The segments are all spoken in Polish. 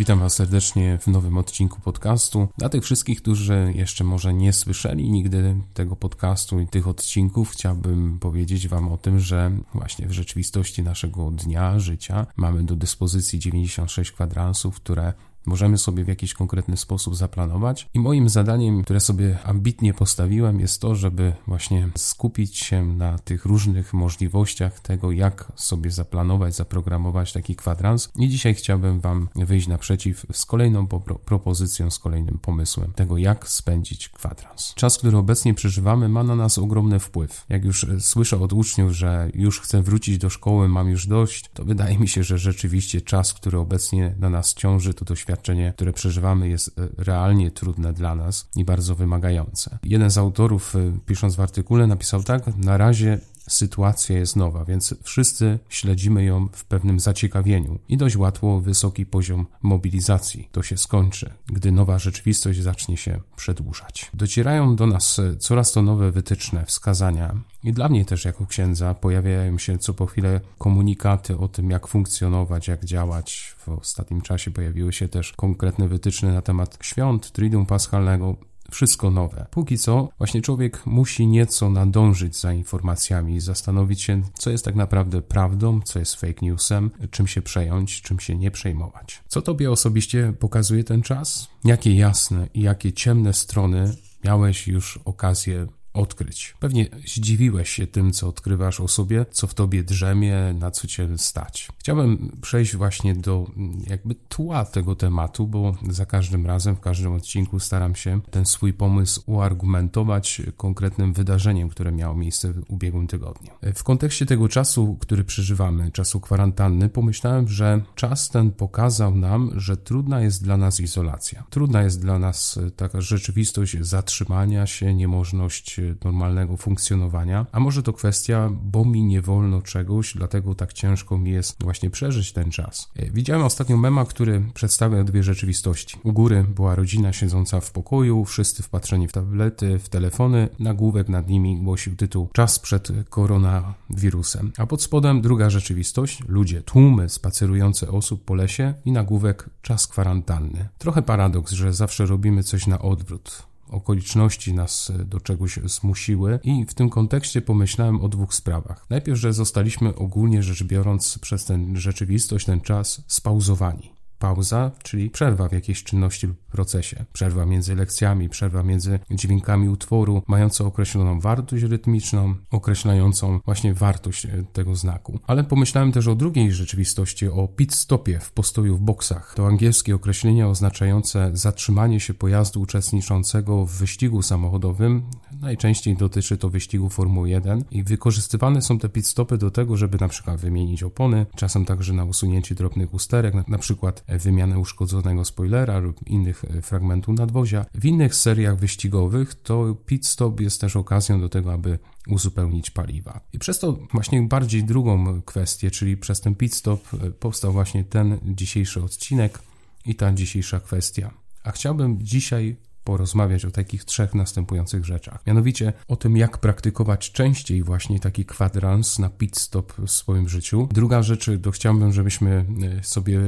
Witam Was serdecznie w nowym odcinku podcastu. Dla tych wszystkich, którzy jeszcze może nie słyszeli nigdy tego podcastu i tych odcinków, chciałbym powiedzieć Wam o tym, że właśnie w rzeczywistości naszego dnia, życia mamy do dyspozycji 96 kwadransów, które możemy sobie w jakiś konkretny sposób zaplanować. I moim zadaniem, które sobie ambitnie postawiłem, jest to, żeby właśnie skupić się na tych różnych możliwościach tego, jak sobie zaplanować, zaprogramować taki kwadrans. I dzisiaj chciałbym Wam wyjść naprzeciw z kolejną propozycją, z kolejnym pomysłem tego, jak spędzić kwadrans. Czas, który obecnie przeżywamy, ma na nas ogromny wpływ. Jak już słyszę od uczniów, że już chcę wrócić do szkoły, mam już dość, to wydaje mi się, że rzeczywiście czas, który obecnie na nas ciąży, to doświadczenie doświadczenie, które przeżywamy, jest e, realnie trudne dla nas i bardzo wymagające. Jeden z autorów, e, pisząc w artykule, napisał tak: Na razie sytuacja jest nowa, więc wszyscy śledzimy ją w pewnym zaciekawieniu i dość łatwo wysoki poziom mobilizacji. To się skończy, gdy nowa rzeczywistość zacznie się przedłużać. Docierają do nas coraz to nowe wytyczne, wskazania i dla mnie też jako księdza pojawiają się co po chwilę komunikaty o tym, jak funkcjonować, jak działać. W ostatnim czasie pojawiły się też konkretne wytyczne na temat świąt, Triduum Paschalnego, wszystko nowe. Póki co, właśnie człowiek musi nieco nadążyć za informacjami i zastanowić się, co jest tak naprawdę prawdą, co jest fake newsem, czym się przejąć, czym się nie przejmować. Co tobie osobiście pokazuje ten czas? Jakie jasne i jakie ciemne strony miałeś już okazję odkryć. Pewnie zdziwiłeś się tym, co odkrywasz o sobie, co w tobie drzemie, na co cię stać. Chciałbym przejść właśnie do jakby tła tego tematu, bo za każdym razem, w każdym odcinku staram się ten swój pomysł uargumentować konkretnym wydarzeniem, które miało miejsce w ubiegłym tygodniu. W kontekście tego czasu, który przeżywamy, czasu kwarantanny, pomyślałem, że czas ten pokazał nam, że trudna jest dla nas izolacja. Trudna jest dla nas taka rzeczywistość zatrzymania się, niemożność normalnego funkcjonowania, a może to kwestia, bo mi nie wolno czegoś, dlatego tak ciężko mi jest właśnie przeżyć ten czas. E, widziałem ostatnio mema, który przedstawia dwie rzeczywistości. U góry była rodzina siedząca w pokoju, wszyscy wpatrzeni w tablety, w telefony, nagłówek nad nimi głosił tytuł Czas przed koronawirusem, a pod spodem druga rzeczywistość, ludzie, tłumy spacerujące osób po lesie i nagłówek Czas kwarantanny. Trochę paradoks, że zawsze robimy coś na odwrót okoliczności nas do czegoś zmusiły i w tym kontekście pomyślałem o dwóch sprawach. Najpierw, że zostaliśmy ogólnie rzecz biorąc przez tę rzeczywistość, ten czas spauzowani pauza, czyli przerwa w jakiejś czynności lub procesie. Przerwa między lekcjami, przerwa między dźwiękami utworu, mająca określoną wartość rytmiczną, określającą właśnie wartość e, tego znaku. Ale pomyślałem też o drugiej rzeczywistości, o pit stopie w postoju w boksach. To angielskie określenie oznaczające zatrzymanie się pojazdu uczestniczącego w wyścigu samochodowym. Najczęściej dotyczy to wyścigu Formuły 1 i wykorzystywane są te pit stopy do tego, żeby na przykład wymienić opony, czasem także na usunięcie drobnych usterek, na, na przykład wymianę uszkodzonego spoilera lub innych e, fragmentów nadwozia. W innych seriach wyścigowych to pit stop jest też okazją do tego, aby uzupełnić paliwa. I przez to właśnie bardziej drugą kwestię, czyli przez ten pit stop e, powstał właśnie ten dzisiejszy odcinek i ta dzisiejsza kwestia. A chciałbym dzisiaj porozmawiać o takich trzech następujących rzeczach. Mianowicie o tym, jak praktykować częściej właśnie taki kwadrans na pit stop w swoim życiu. Druga rzecz, to chciałbym, żebyśmy e, sobie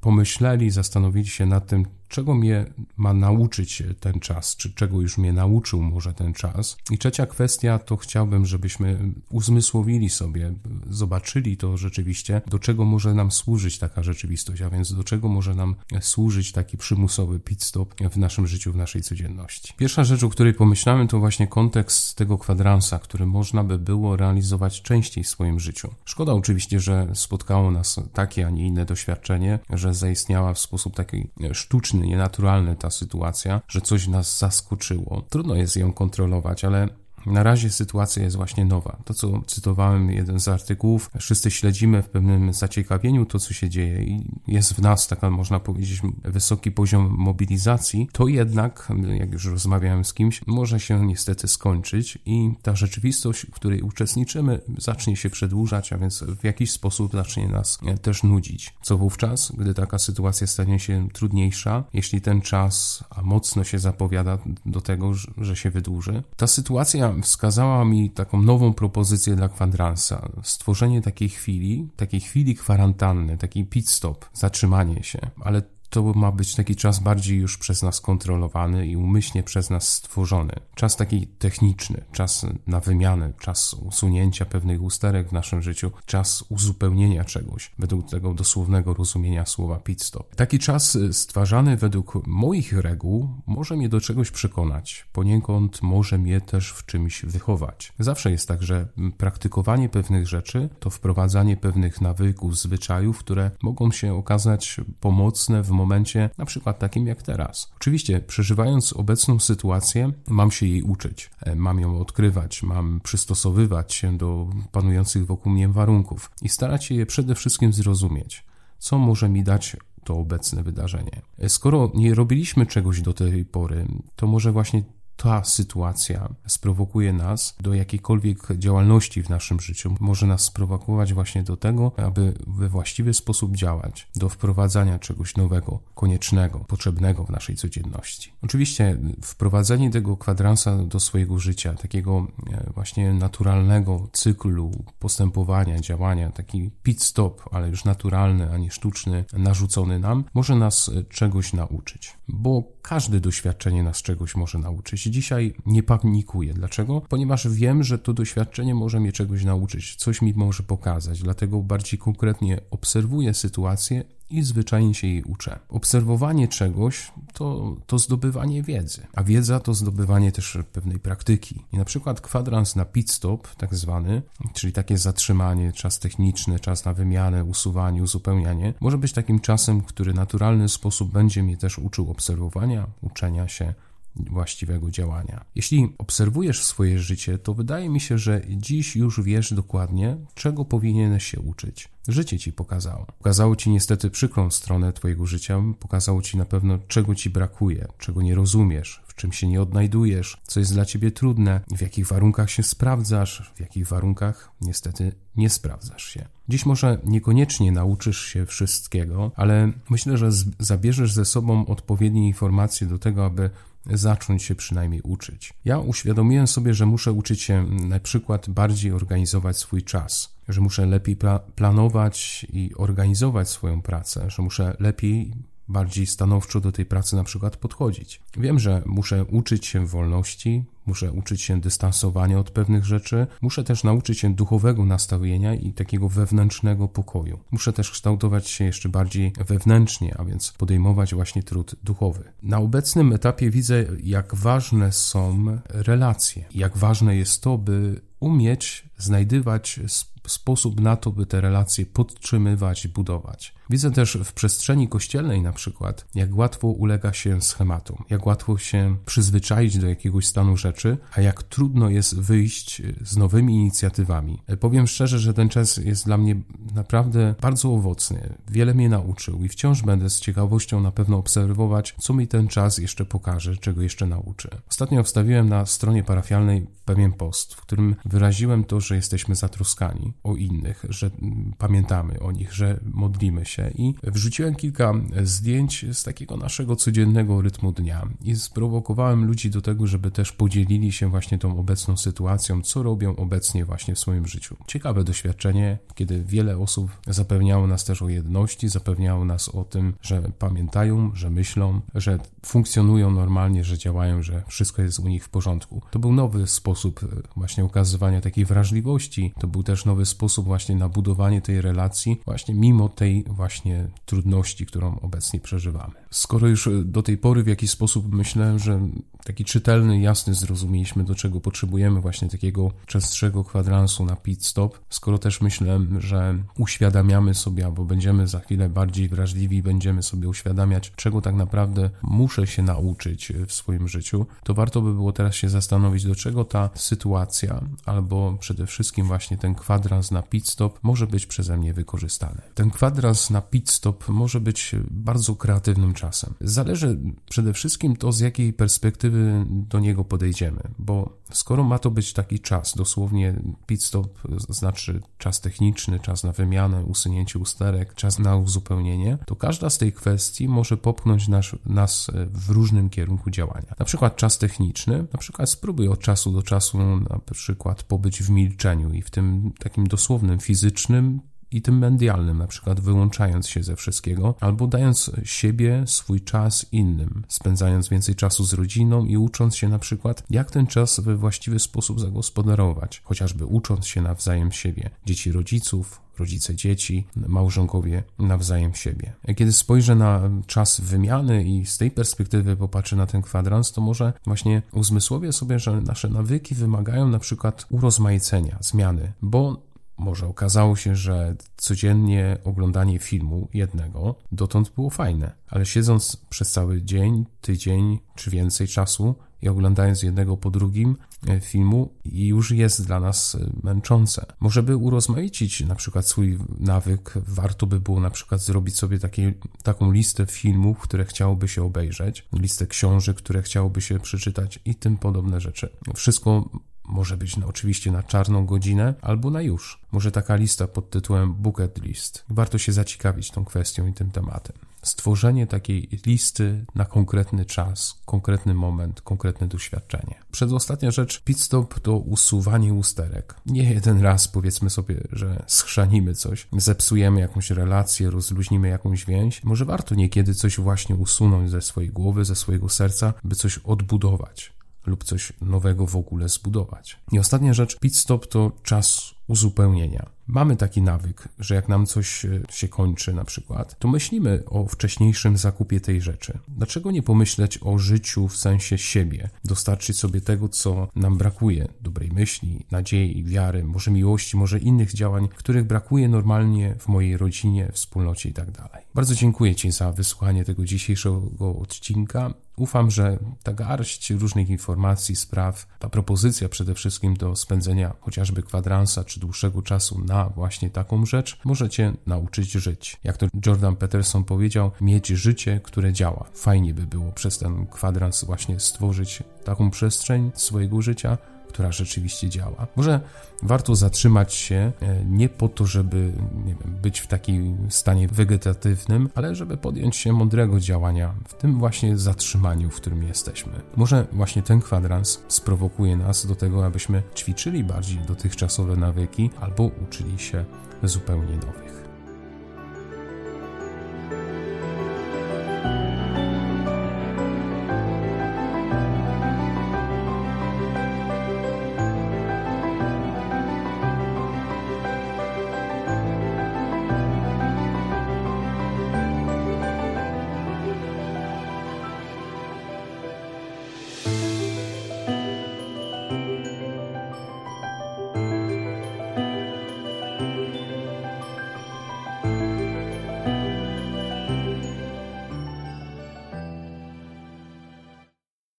pomyśleli, zastanowili się nad tym, czego mnie ma nauczyć ten czas, czy czego już mnie nauczył może ten czas. I trzecia kwestia to chciałbym, żebyśmy uzmysłowili sobie, zobaczyli to rzeczywiście, do czego może nam służyć taka rzeczywistość, a więc do czego może nam służyć taki przymusowy pit stop w naszym życiu, w naszej codzienności. Pierwsza rzecz, o której pomyślałem, to właśnie kontekst tego kwadransa, który można by było realizować częściej w swoim życiu. Szkoda oczywiście, że spotkało nas takie, a nie inne doświadczenie, że zaistniała w sposób taki sztuczny nienaturalny ta sytuacja, że coś nas zaskoczyło. Trudno jest ją kontrolować, ale na razie sytuacja jest właśnie nowa. To, co cytowałem jeden z artykułów, wszyscy śledzimy w pewnym zaciekawieniu to, co się dzieje i jest w nas taka, można powiedzieć, wysoki poziom mobilizacji, to jednak, jak już rozmawiałem z kimś, może się niestety skończyć i ta rzeczywistość, w której uczestniczymy, zacznie się przedłużać, a więc w jakiś sposób zacznie nas też nudzić. Co wówczas, gdy taka sytuacja stanie się trudniejsza, jeśli ten czas mocno się zapowiada do tego, że się wydłuży, ta sytuacja wskazała mi taką nową propozycję dla kwadransa. Stworzenie takiej chwili, takiej chwili kwarantanny, takiej pit stop, zatrzymanie się. Ale to ma być taki czas bardziej już przez nas kontrolowany i umyślnie przez nas stworzony. Czas taki techniczny, czas na wymianę, czas usunięcia pewnych usterek w naszym życiu, czas uzupełnienia czegoś, według tego dosłownego rozumienia słowa pit stop. Taki czas stwarzany według moich reguł może mnie do czegoś przekonać, poniekąd może mnie też w czymś wychować. Zawsze jest tak, że praktykowanie pewnych rzeczy to wprowadzanie pewnych nawyków, zwyczajów, które mogą się okazać pomocne w momencie na przykład takim jak teraz. Oczywiście, przeżywając obecną sytuację, mam się jej uczyć, e, mam ją odkrywać, mam przystosowywać się do panujących wokół mnie warunków i starać się je przede wszystkim zrozumieć, co może mi dać to obecne wydarzenie. E, skoro nie robiliśmy czegoś do tej pory, to może właśnie ta sytuacja sprowokuje nas do jakiejkolwiek działalności w naszym życiu, może nas sprowokować właśnie do tego, aby we właściwy sposób działać, do wprowadzania czegoś nowego, koniecznego, potrzebnego w naszej codzienności. Oczywiście wprowadzenie tego kwadransa do swojego życia, takiego e, właśnie naturalnego cyklu postępowania, działania, taki pit stop, ale już naturalny, a nie sztuczny, narzucony nam, może nas czegoś nauczyć, bo każde doświadczenie nas czegoś może nauczyć dzisiaj nie panikuję. Dlaczego? Ponieważ wiem, że to doświadczenie może mnie czegoś nauczyć, coś mi może pokazać, dlatego bardziej konkretnie obserwuję sytuację i zwyczajnie się jej uczę. Obserwowanie czegoś to, to zdobywanie wiedzy, a wiedza to zdobywanie też pewnej praktyki. I na przykład kwadrans na pit stop, tak zwany, czyli takie zatrzymanie, czas techniczny, czas na wymianę, usuwanie, uzupełnianie, może być takim czasem, który w naturalny sposób będzie mnie też uczył obserwowania, uczenia się, właściwego działania. Jeśli obserwujesz swoje życie, to wydaje mi się, że dziś już wiesz dokładnie, czego powinieneś się uczyć. Życie ci pokazało. Pokazało ci niestety przykrą stronę twojego życia, pokazało ci na pewno, czego ci brakuje, czego nie rozumiesz, czym się nie odnajdujesz, co jest dla ciebie trudne, w jakich warunkach się sprawdzasz, w jakich warunkach niestety nie sprawdzasz się. Dziś może niekoniecznie nauczysz się wszystkiego, ale myślę, że zabierzesz ze sobą odpowiednie informacje do tego, aby zacząć się przynajmniej uczyć. Ja uświadomiłem sobie, że muszę uczyć się na przykład bardziej organizować swój czas, że muszę lepiej pla planować i organizować swoją pracę, że muszę lepiej bardziej stanowczo do tej pracy na przykład podchodzić. Wiem, że muszę uczyć się wolności, muszę uczyć się dystansowania od pewnych rzeczy, muszę też nauczyć się duchowego nastawienia i takiego wewnętrznego pokoju. Muszę też kształtować się jeszcze bardziej wewnętrznie, a więc podejmować właśnie trud duchowy. Na obecnym etapie widzę, jak ważne są relacje, jak ważne jest to, by umieć znajdywać sposób na to, by te relacje podtrzymywać, budować. Widzę też w przestrzeni kościelnej na przykład, jak łatwo ulega się schematom, jak łatwo się przyzwyczaić do jakiegoś stanu rzeczy, a jak trudno jest wyjść z nowymi inicjatywami. Powiem szczerze, że ten czas jest dla mnie naprawdę bardzo owocny. Wiele mnie nauczył i wciąż będę z ciekawością na pewno obserwować, co mi ten czas jeszcze pokaże, czego jeszcze nauczy. Ostatnio wstawiłem na stronie parafialnej pewien post, w którym wyraziłem to, że jesteśmy zatroskani o innych, że pamiętamy o nich, że modlimy się i wrzuciłem kilka zdjęć z takiego naszego codziennego rytmu dnia i sprowokowałem ludzi do tego, żeby też podzielili się właśnie tą obecną sytuacją, co robią obecnie właśnie w swoim życiu. Ciekawe doświadczenie, kiedy wiele osób zapewniało nas też o jedności, zapewniało nas o tym, że pamiętają, że myślą, że funkcjonują normalnie, że działają, że wszystko jest u nich w porządku. To był nowy sposób właśnie okazywania takiej wrażliwości, to był też nowy sposób właśnie na budowanie tej relacji, właśnie mimo tej właśnie trudności, którą obecnie przeżywamy. Skoro już do tej pory w jakiś sposób myślałem, że taki czytelny, jasny zrozumieliśmy, do czego potrzebujemy właśnie takiego częstszego kwadransu na pit stop, skoro też myślę, że uświadamiamy sobie, albo będziemy za chwilę bardziej wrażliwi, będziemy sobie uświadamiać, czego tak naprawdę muszę się nauczyć w swoim życiu, to warto by było teraz się zastanowić, do czego ta sytuacja, albo przede wszystkim właśnie ten kwadrans na pit stop może być przeze mnie wykorzystany. Ten kwadrans na pit stop może być bardzo kreatywnym czasem. Zależy przede wszystkim to, z jakiej perspektywy do niego podejdziemy, bo skoro ma to być taki czas, dosłownie pit stop znaczy czas techniczny, czas na wymianę, usunięcie usterek, czas na uzupełnienie, to każda z tej kwestii może popchnąć nas, nas w różnym kierunku działania. Na przykład czas techniczny, na przykład spróbuj od czasu do czasu na przykład pobyć w milczeniu i w tym takim dosłownym, fizycznym i tym medialnym, na przykład wyłączając się ze wszystkiego, albo dając siebie, swój czas innym, spędzając więcej czasu z rodziną i ucząc się na przykład, jak ten czas we właściwy sposób zagospodarować, chociażby ucząc się nawzajem siebie, dzieci rodziców, rodzice dzieci, małżonkowie nawzajem siebie. Kiedy spojrzę na czas wymiany i z tej perspektywy popatrzę na ten kwadrans, to może właśnie uzmysłowię sobie, że nasze nawyki wymagają na przykład urozmaicenia, zmiany, bo może okazało się, że codziennie oglądanie filmu jednego dotąd było fajne, ale siedząc przez cały dzień, tydzień czy więcej czasu i oglądając jednego po drugim e, filmu już jest dla nas e, męczące. Może by urozmaicić na przykład swój nawyk, warto by było na przykład zrobić sobie takie, taką listę filmów, które chciałoby się obejrzeć, listę książek, które chciałoby się przeczytać i tym podobne rzeczy. Wszystko może być no, oczywiście na czarną godzinę albo na już. Może taka lista pod tytułem Bucket List. Warto się zaciekawić tą kwestią i tym tematem. Stworzenie takiej listy na konkretny czas, konkretny moment, konkretne doświadczenie. Przedostatnia rzecz, pit stop to usuwanie usterek. Nie jeden raz powiedzmy sobie, że schrzanimy coś, zepsujemy jakąś relację, rozluźnimy jakąś więź. Może warto niekiedy coś właśnie usunąć ze swojej głowy, ze swojego serca, by coś odbudować lub coś nowego w ogóle zbudować. I ostatnia rzecz, pit stop to czas uzupełnienia. Mamy taki nawyk, że jak nam coś e, się kończy na przykład, to myślimy o wcześniejszym zakupie tej rzeczy. Dlaczego nie pomyśleć o życiu w sensie siebie, dostarczyć sobie tego, co nam brakuje, dobrej myśli, nadziei, wiary, może miłości, może innych działań, których brakuje normalnie w mojej rodzinie, wspólnocie itd. Tak Bardzo dziękuję Ci za wysłuchanie tego dzisiejszego odcinka. Ufam, że ta garść różnych informacji, spraw, ta propozycja przede wszystkim do spędzenia chociażby kwadransa czy dłuższego czasu na właśnie taką rzecz, możecie nauczyć żyć. Jak to Jordan Peterson powiedział, mieć życie, które działa. Fajnie by było przez ten kwadrans właśnie stworzyć taką przestrzeń swojego życia, która rzeczywiście działa. Może warto zatrzymać się e, nie po to, żeby wiem, być w takim stanie wegetatywnym, ale żeby podjąć się mądrego działania w tym właśnie zatrzymaniu, w którym jesteśmy. Może właśnie ten kwadrans sprowokuje nas do tego, abyśmy ćwiczyli bardziej dotychczasowe nawyki albo uczyli się zupełnie nowych.